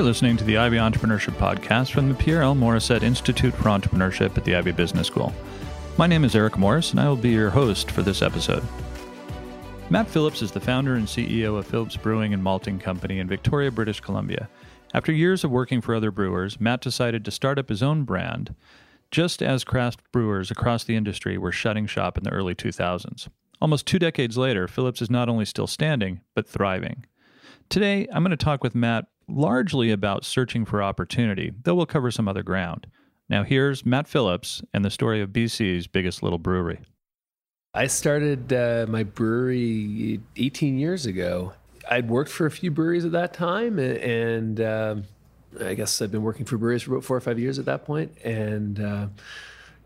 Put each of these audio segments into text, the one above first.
You're listening to the Ivey Entrepreneurship Podcast from the Pierre L. Morrissette Institute for Entrepreneurship at the Ivey Business School. My name is Eric Morris, and I will be your host for this episode. Matt Phillips is the founder and CEO of Phillips Brewing and Malting Company in Victoria, British Columbia. After years of working for other brewers, Matt decided to start up his own brand, just as craft brewers across the industry were shutting shop in the early 2000s. Almost two decades later, Phillips is not only still standing, but thriving. Today, I'm going to talk with Matt largely about searching for opportunity, though we'll cover some other ground. Now, here's Matt Phillips and the story of BC's biggest little brewery. I started uh, my brewery 18 years ago. I'd worked for a few breweries at that time, and um, I guess I've been working for breweries for about four or five years at that point, and uh,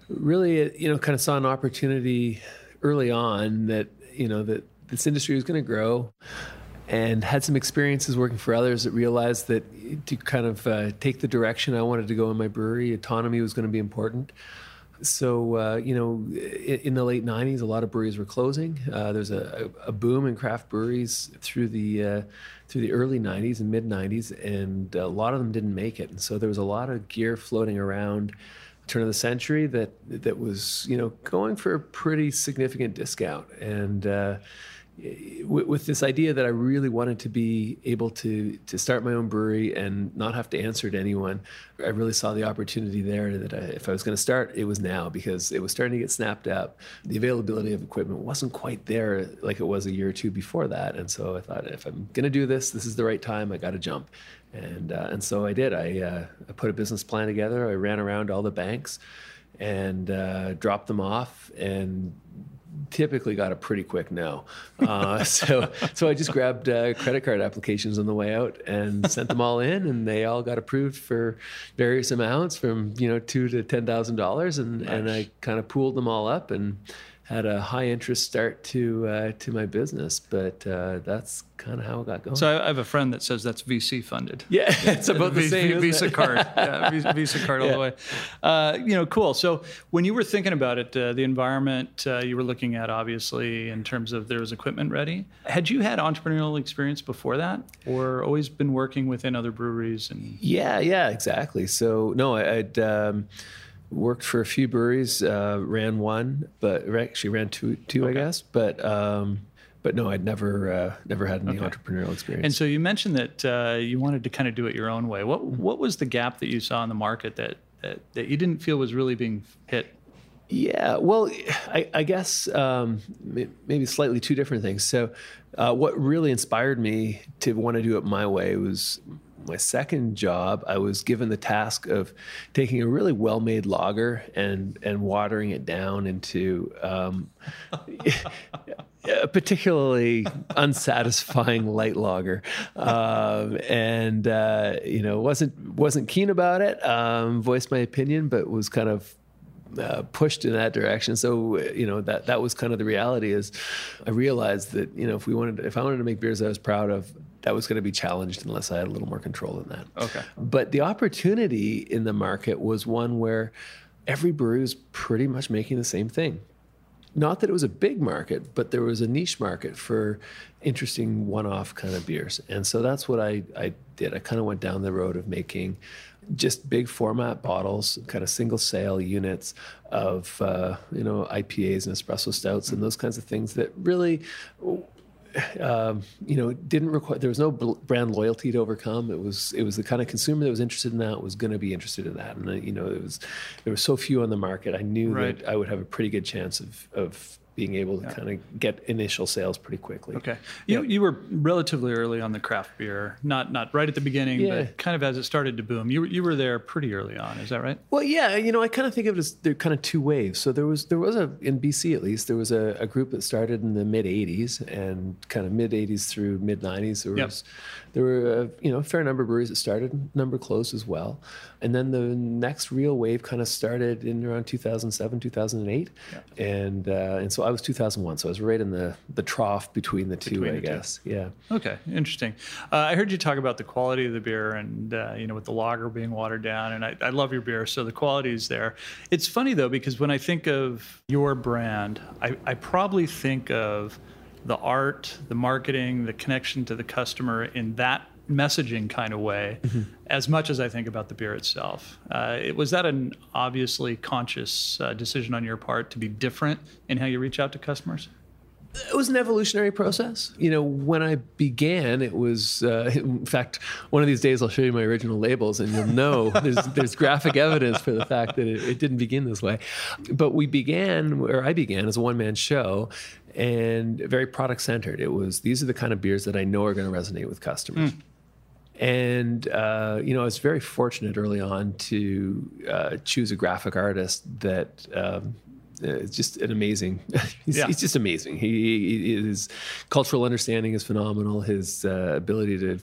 really, you know, kind of saw an opportunity early on that you know that this industry was going to grow and had some experiences working for others that realized that to kind of uh, take the direction I wanted to go in my brewery, autonomy was going to be important. So, uh, you know, in, the late 90s, a lot of breweries were closing. Uh, there's a, a, boom in craft breweries through the, uh, through the early 90s and mid 90s, and a lot of them didn't make it. And so there was a lot of gear floating around turn of the century that that was you know going for a pretty significant discount and uh, with, with, this idea that I really wanted to be able to to start my own brewery and not have to answer to anyone, I really saw the opportunity there that I, if I was going to start, it was now because it was starting to get snapped up. The availability of equipment wasn't quite there like it was a year or two before that, and so I thought if I'm going to do this, this is the right time. I got to jump, and uh, and so I did. I uh, I put a business plan together. I ran around all the banks and uh, dropped them off and typically got a pretty quick no. Uh, so so I just grabbed uh, credit card applications on the way out and sent them all in, and they all got approved for various amounts from you know two to ten thousand dollars, and nice. and I kind of pooled them all up and had a high interest start to uh, to my business, but uh, that's kind of how it got going. So I have a friend that says that's VC funded. Yeah, it's about the same. Visa card, yeah, Visa card all yeah. the way. Uh, you know, cool. So when you were thinking about it, uh, the environment uh, you were looking at, obviously, in terms of there was equipment ready. Had you had entrepreneurial experience before that, or always been working within other breweries? And yeah, yeah, exactly. So no, I, would um, worked for a few breweries, uh, ran one, but actually ran two, two okay. I guess. But um, but no, I'd never uh, never had any okay. entrepreneurial experience. And so you mentioned that uh, you wanted to kind of do it your own way. What what was the gap that you saw in the market that that, that you didn't feel was really being hit? Yeah, well, I, I guess um, maybe slightly two different things. So, uh, what really inspired me to want to do it my way was my second job, I was given the task of taking a really well-made lager and and watering it down into um, a particularly unsatisfying light lager, um, and uh, you know wasn't wasn't keen about it. Um, voiced my opinion, but was kind of uh, pushed in that direction. So you know that that was kind of the reality. Is I realized that you know if we wanted, if I wanted to make beers I was proud of, that was going to be challenged unless I had a little more control than that. Okay. But the opportunity in the market was one where every brewery was pretty much making the same thing. Not that it was a big market, but there was a niche market for interesting one-off kind of beers, and so that's what I, I did. I kind of went down the road of making just big format bottles, kind of single sale units of uh, you know IPAs and espresso stouts and those kinds of things that really um, you know, it didn't require. There was no brand loyalty to overcome. It was it was the kind of consumer that was interested in that was going to be interested in that, and uh, you know, it was there were so few on the market. I knew right. that I would have a pretty good chance of of being able to yeah. kind of get initial sales pretty quickly. Okay, you you were relatively early on the craft beer, not not right at the beginning, yeah. but kind of as it started to boom. You you were there pretty early on, is that right? Well, yeah, you know, I kind of think of it as there kind of two waves. So there was there was a in BC at least there was a, a group that started in the mid '80s and kind of mid '80s through mid '90s. There was yep. There were a, you know a fair number of breweries that started, number closed as well, and then the next real wave kind of started in around 2007, 2008, yeah. and uh, and so I was 2001, so I was right in the the trough between the two, between I the guess. Two. Yeah. Okay, interesting. Uh, I heard you talk about the quality of the beer, and uh, you know, with the lager being watered down, and I, I love your beer, so the quality is there. It's funny though because when I think of your brand, I, I probably think of the art, the marketing, the connection to the customer in that messaging kind of way, Mm-hmm. as much as I think about the beer itself. Uh, it, was that an obviously conscious uh, decision on your part to be different in how you reach out to customers? It was an evolutionary process. You know, when I began, it was, uh, in fact, one of these days I'll show you my original labels and you'll know there's, there's graphic evidence for the fact that it, it didn't begin this way. But we began, where I began, as a one man show and very product centered. It was, these are the kind of beers that I know are going to resonate with customers. And uh, you know, I was very fortunate early on to uh, choose a graphic artist that um, is just an amazing. he's, Yeah. he's just amazing. He, he his cultural understanding is phenomenal. His uh, ability to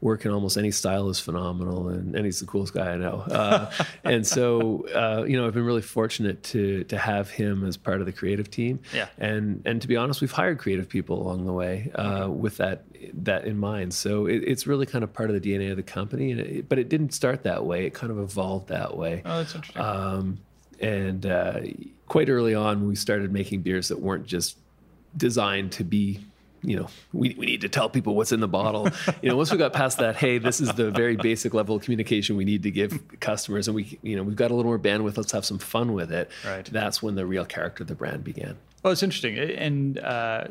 work in almost any style is phenomenal, and, and he's the coolest guy I know. Uh, and so, uh, you know, I've been really fortunate to to have him as part of the creative team. Yeah. And and to be honest, we've hired creative people along the way uh, with that that in mind. So it, it's really kind of part of the DNA of the company. And it, but it didn't start that way. It kind of evolved that way. Oh, that's interesting. Um, and uh, quite early on, we started making beers that weren't just designed to be, you know, we, we need to tell people what's in the bottle. you know, once we got past that, hey, this is the very basic level of communication we need to give customers, and we, you know, we've got a little more bandwidth. Let's have some fun with it. Right. That's when the real character of the brand began. Well, it's interesting, and uh,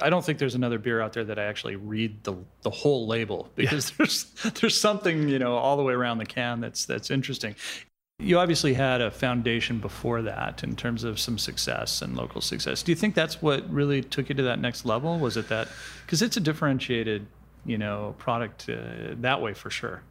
I don't think there's another beer out there that I actually read the the whole label because there's there's something you know all the way around the can that's that's interesting. You obviously had a foundation before that in terms of some success and local success. Do you think that's what really took you to that next level? Was it that because it's a differentiated you know product uh, that way for sure?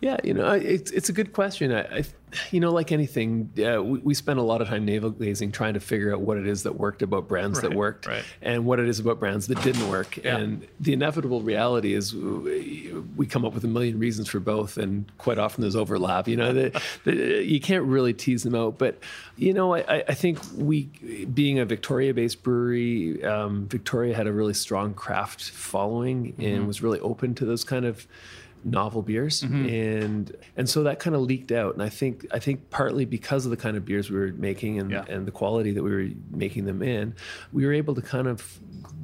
Yeah, you know, it's it's a good question. I, I you know, like anything, uh, we, we spent a lot of time navel gazing trying to figure out what it is that worked about brands that worked, right. and what it is about brands that didn't work. Yeah. And the inevitable reality is we, we come up with a million reasons for both, and quite often there's overlap. You know, the, the, you can't really tease them out. But you know, I, I- I think we, being a Victoria-based brewery, um, Victoria had a really strong craft following Mm-hmm. and was really open to those kind of novel beers Mm-hmm. and and so that kind of leaked out and i think i think partly because of the kind of beers we were making and Yeah. and the quality that we were making them in we were able to kind of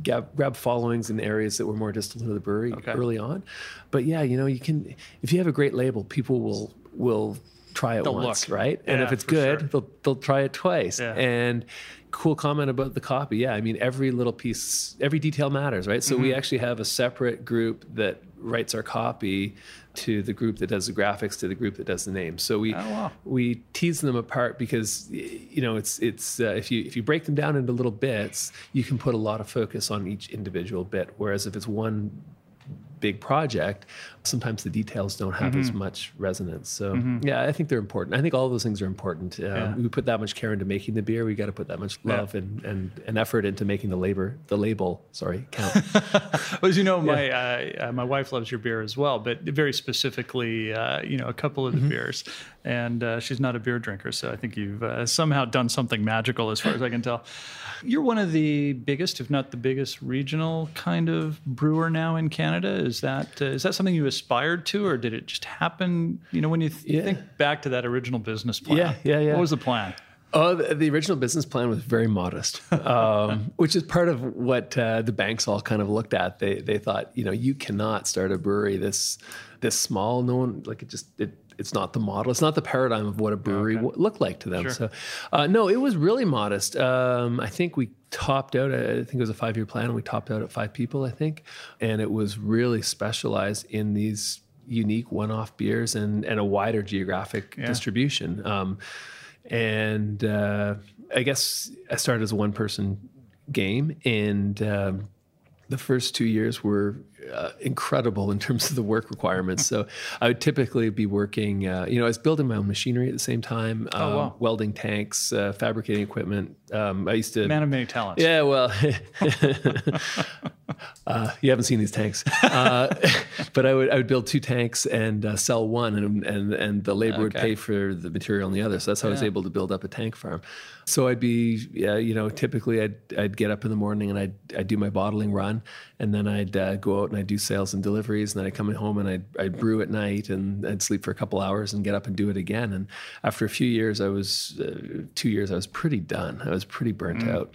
grab, grab followings in areas that were more distant to the brewery Okay. early on but yeah you know you can if you have a great label people will will try it They'll once look. right and if it's good sure. they'll they'll try it twice Yeah. and cool comment about the copy yeah i mean every little piece every detail matters right so we Mm-hmm. actually have a separate group that writes our copy to the group that does the graphics to the group that does the name so we Oh, wow. we tease them apart because you know it's it's uh, if you if you break them down into little bits you can put a lot of focus on each individual bit whereas if it's one big project sometimes the details don't have Mm-hmm. as much resonance so yeah i think they're important i think all those things are important um, Yeah. we put that much care into making the beer we got to put that much Yeah. love and, and, and effort into making the labor the label sorry count Well, as you know, my uh, uh, my wife loves your beer as well, but very specifically, uh, you know, a couple of the beers. And uh, she's not a beer drinker, so I think you've uh, somehow done something magical, as far as I can tell. You're one of the biggest, if not the biggest, regional kind of brewer now in Canada. Is that uh, is that something you aspired to, or did it just happen? You know, when you th- Yeah. think back to that original business plan, Yeah, yeah, yeah. What was the plan? Oh, the, the original business plan was very modest, um, which is part of what uh, the banks all kind of looked at. They they thought, you know, you cannot start a brewery this this small. No one like it just it. It's not the model. It's not the paradigm of what a brewery Okay. w- looked like to them. Sure. So, uh, no, it was really modest. Um, I think we topped out. I think it was a five year plan, and we topped out at five people. I think, and it was really specialized in these unique one off beers and and a wider geographic Yeah. distribution. Um, and uh, I guess I started as a one person game, and um, the first two years were uh, incredible in terms of the work requirements. so I would typically be working, uh, you know, I was building my own machinery at the same time, um, Oh, wow. welding tanks, uh, fabricating equipment. Um, I used to. Man of many talents. Yeah, well, uh, you haven't seen these tanks, uh, but I would I would build two tanks and uh, sell one, and and and the labor would pay for the material on the other. So that's how I was able to build up a tank farm. So I'd be, yeah, you know, typically I'd I'd get up in the morning and I'd I'd do my bottling run, and then I'd uh, go out and I'd do sales and deliveries, and then I'd come home and I'd I'd brew at night, and I'd sleep for a couple hours and get up and do it again. And after a few years, I was uh, two years, I was pretty done. I was pretty burnt Mm. out.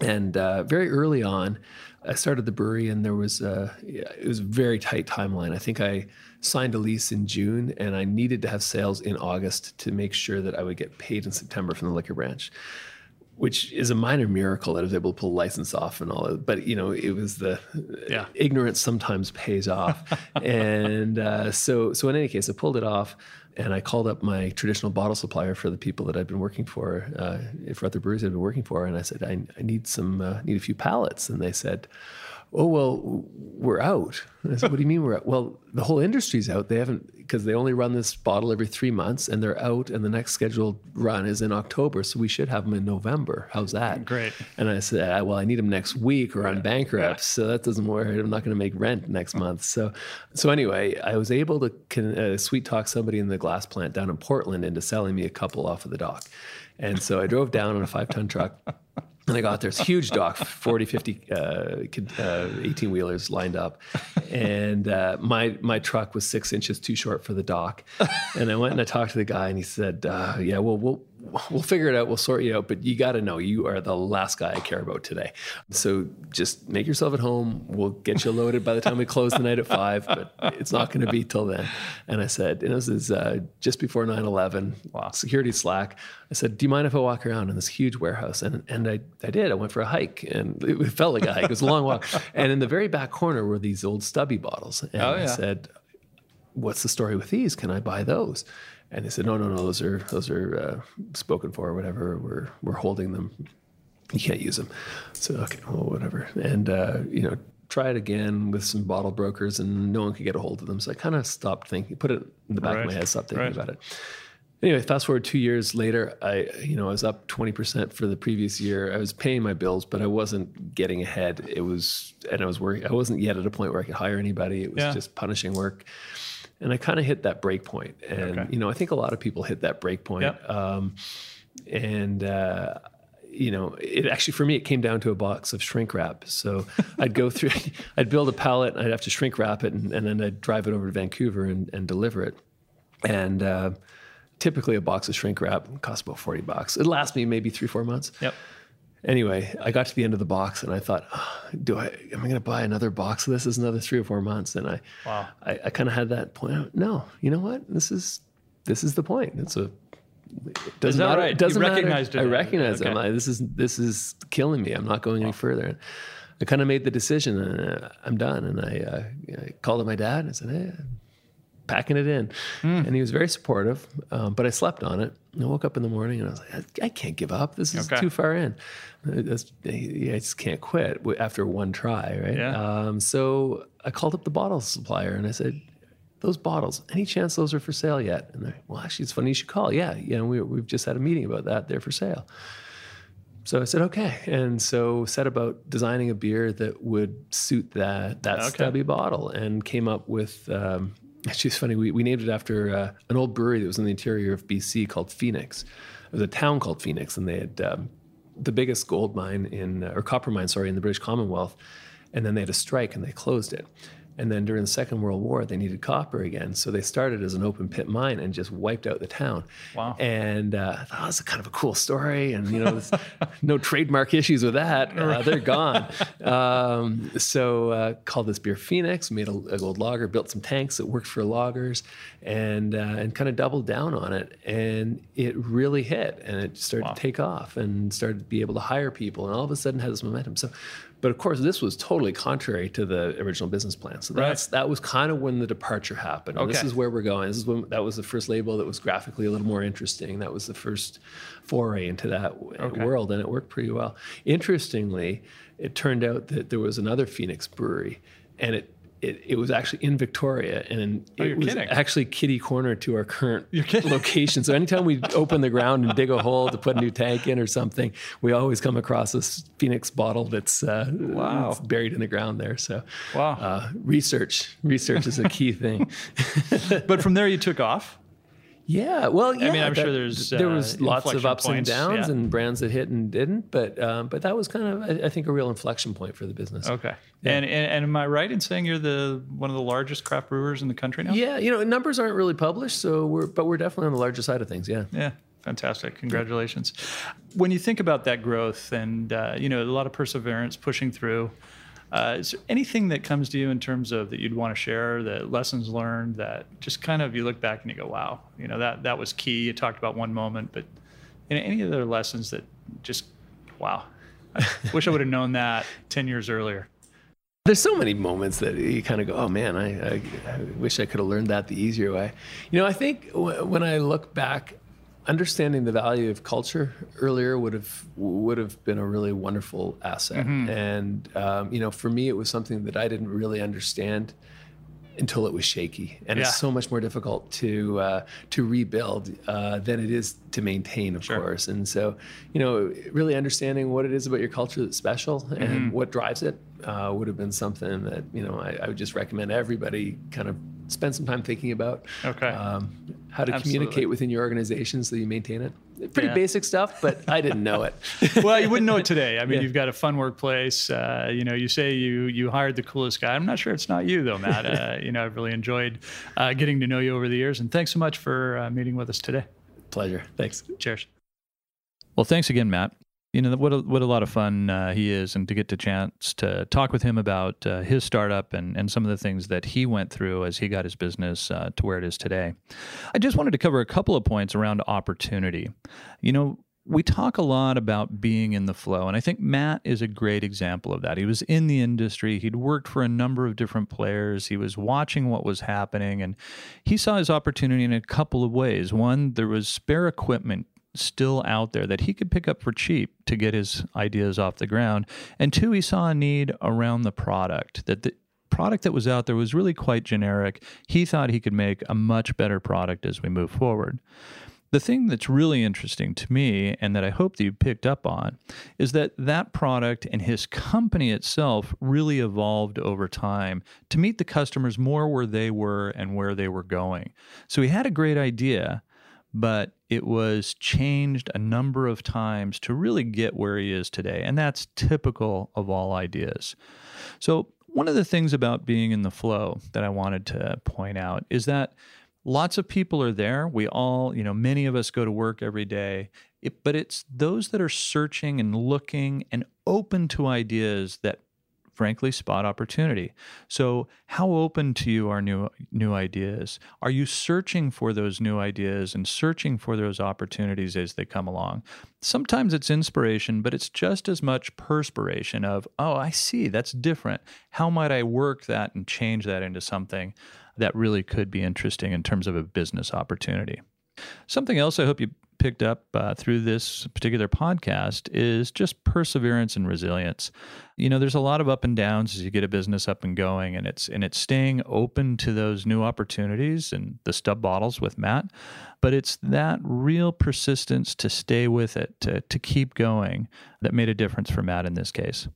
And uh, very early on, I started the brewery, and there was a, it was a very tight timeline. I think I signed a lease in June, and I needed to have sales in August to make sure that I would get paid in September from the liquor branch which is a minor miracle that I was able to pull license off and all that. But you know, it was the Yeah. ignorance sometimes pays off, and uh, so so in any case, I pulled it off, and I called up my traditional bottle supplier for the people that I'd been working for, uh, for other breweries I'd been working for, and I said, I, I need some uh, need a few pallets, and they said. Oh well, we're out. And I said, "What do you mean we're out?" Well, the whole industry's out. They haven't because they only run this bottle every three months, and they're out. And the next scheduled run is in October, so we should have them in November. How's that? Great. And I said, "Ah, well, I need them next week, or I'm bankrupt, so that doesn't work. I'm not going to make rent next month. So, so anyway, I was able to uh, sweet talk somebody in the glass plant down in Portland into selling me a couple off of the dock. And so I drove down on a five ton truck. And I got there, a huge dock, 40, 50 uh, 18 wheelers lined up. And uh, my, my truck was six inches too short for the dock. And I went and I talked to the guy, and he said, uh, Yeah, well, we'll, we'll figure it out. We'll sort you out. But you got to know, you are the last guy I care about today. So just make yourself at home. We'll get you loaded by the time we close the night at five, but it's not going to be till then. And I said, and this is uh, just before 9 11, Wow. security slack. I said, Do you mind if I walk around in this huge warehouse? And, and I, I did. I went for a hike and it felt like a hike. It was a long walk. And in the very back corner were these old stubby bottles. And Oh, I said, What's the story with these? Can I buy those? And they said, No, no, no. Those are those are uh, spoken for or whatever. We're we're holding them. You can't use them. So okay, well, whatever. And uh, you know, try it again with some bottle brokers, and no one could get a hold of them. So I kind of stopped thinking, put it in the back Right. of my head, stopped thinking Right. about it. Anyway, fast forward two years later, I you know I was up twenty percent for the previous year. I was paying my bills, but I wasn't getting ahead. It was, and I was working. I wasn't yet at a point where I could hire anybody. It was Yeah. just punishing work, and I kind of hit that break point. And Okay. you know, I think a lot of people hit that break point. Yep. Um, and uh, you know, it actually for me it came down to a box of shrink wrap. So I'd go through, I'd build a pallet, I'd have to shrink wrap it, and, and then I'd drive it over to Vancouver and, and deliver it. And uh, typically, a box of shrink wrap costs about forty bucks. It lasts me maybe three, four months. Yep. Anyway, I got to the end of the box, and I thought, "Ah, do I? Am I going to buy another box of this? This is another three or four months, and I, Wow. I, I kind of had that point. No, you know what? This is this is the point. It's a it doesn't matter. right? It doesn't You matter. recognized it. I recognize Okay. it. Like, this is this is killing me. I'm not going any further. And I kind of made the decision, and uh, I'm done. And I, uh, I called up my dad and I said, "Hey, packing it in," Hmm. and he was very supportive. Um, but I slept on it. And I woke up in the morning and I was like, "I, I can't give up. This is Okay. too far in. That's, I just can't quit after one try, right?" Yeah. Um, so I called up the bottle supplier and I said, those bottles, any chance those are for sale yet? And they're, well, actually, it's funny you should call. Yeah, you know, we, we've just had a meeting about that. They're for sale. So I said, okay. And so set about designing a beer that would suit that, that Okay. stubby bottle and came up with, um, it's funny, we, we named it after uh, an old brewery that was in the interior of BC called Phoenix. It was a town called Phoenix, and they had um, the biggest gold mine in, or copper mine, sorry, in the British Commonwealth. And then they had a strike and they closed it. And then during the Second World War, they needed copper again. So they started as an open pit mine and just wiped out the town. Wow. And uh, I thought, oh, that's a kind of a cool story. And, you know, there's no trademark issues with that. Uh, they're gone. Um, so uh, called this beer Phoenix, made a, a gold lager, built some tanks that worked for loggers and, uh, and kind of doubled down on it. And it really hit and it started Wow. to take off and started to be able to hire people. And all of a sudden had this momentum. So, but of course, this was totally contrary to the original business plan. So Right. that's that was kind of when the departure happened. And This is where we're going. This is when that was the first label that was graphically a little more interesting. That was the first foray into that Okay. world, and it worked pretty well. Interestingly, it turned out that there was another Phoenix brewery, and it. It, it was actually in Victoria, and Oh, it was kidding. actually kitty corner to our current location. So anytime we open the ground and dig a hole to put a new tank in or something, we always come across this Phoenix bottle that's uh, Wow. buried in the ground there. So Wow. uh, research research is a key thing. But from there, you took off. Yeah, well, yeah. mean, I'm sure that- there's, there uh, was lots of ups and downs yeah. and brands that hit and didn't, but um, but that was kind of I, I think a real inflection point for the business. Okay. And, and and am I right in saying you're the one of the largest craft brewers in the country now? Yeah, you know, numbers aren't really published, so we're but we're definitely on the larger side of things. Yeah. Yeah. fantastic. Congratulations. When you think about that growth and, uh, you know, a lot of perseverance pushing through, uh, is there anything that comes to you in terms of that you'd want to share, that lessons learned that just kind of you look back and you go, wow, you know, that, that was key. You talked about one moment, but you know, any other lessons that just, wow, I wish I would have known that 10 years earlier. There's so many moments that you kind of go, oh man, I, I, I wish I could have learned that the easier way. You know, I think w- when I look back, understanding the value of culture earlier would have would have been a really wonderful asset. Mm-hmm. And um, you know, for me, it was something that I didn't really understand until it was shaky, and yeah. it's so much more difficult to uh, to rebuild uh, than it is to maintain, of sure. course. And so, you know, really understanding what it is about your culture that's special mm-hmm. and what drives it uh, would have been something that you know I, I, would just recommend everybody kind of spend some time thinking about. Okay. Um, how to Absolutely. communicate within your organization so you maintain it. Pretty yeah. basic stuff, but I didn't know it. well, you wouldn't know it today. I mean, yeah. you've got a fun workplace. Uh, you know, you say you you hired the coolest guy. I'm not sure it's not you though, Matt. Uh, you know, I've really enjoyed uh, getting to know you over the years, and thanks so much for uh, meeting with us today. Pleasure. Thanks. Cheers. Well, thanks again, Matt you know what a, what a lot of fun uh, he is and to get the chance to talk with him about uh, his startup and, and some of the things that he went through as he got his business uh, to where it is today. I just wanted to cover a couple of points around opportunity. You know we talk a lot about being in the flow and i think matt is a great example of that. He was in the industry. He'd worked for a number of different players. He was watching what was happening and he saw his opportunity in a couple of ways. One there was spare equipment still out there that he could pick up for cheap to get his ideas off the ground. And two, he saw a need around the product that the product that was out there was really quite generic. He thought he could make a much better product as we move forward. The thing that's really interesting to me and that I hope that you picked up on is that that product and his company itself really evolved over time to meet the customers more where they were and where they were going. So he had a great idea, but it was changed a number of times to really get where he is today. And that's typical of all ideas. So, one of the things about being in the flow that I wanted to point out is that lots of people are there. We all, you know, many of us go to work every day, it, but it's those that are searching and looking and open to ideas that frankly spot opportunity. So, how open to you are new new ideas? Are you searching for those new ideas and searching for those opportunities as they come along? Sometimes it's inspiration, but it's just as much perspiration of, "Oh, I see, that's different. How might I work that and change that into something that really could be interesting in terms of a business opportunity?" Something else I hope you picked up uh, through this particular podcast is just perseverance and resilience. You know, there's a lot of up and downs as you get a business up and going, and it's and it's staying open to those new opportunities and the stub bottles with Matt. But it's that real persistence to stay with it, to to keep going, that made a difference for Matt in this case.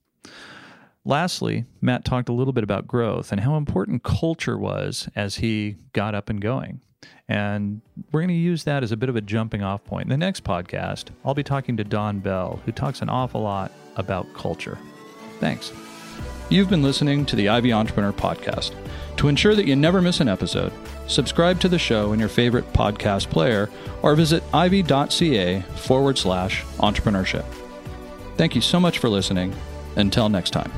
Lastly, Matt talked a little bit about growth and how important culture was as he got up and going. And we're going to use that as a bit of a jumping off point. In the next podcast, I'll be talking to Don Bell, who talks an awful lot about culture. Thanks. You've been listening to the Ivey Entrepreneur Podcast. To ensure that you never miss an episode, subscribe to the show in your favorite podcast player or visit ivey.ca forward slash entrepreneurship. Thank you so much for listening. Until next time.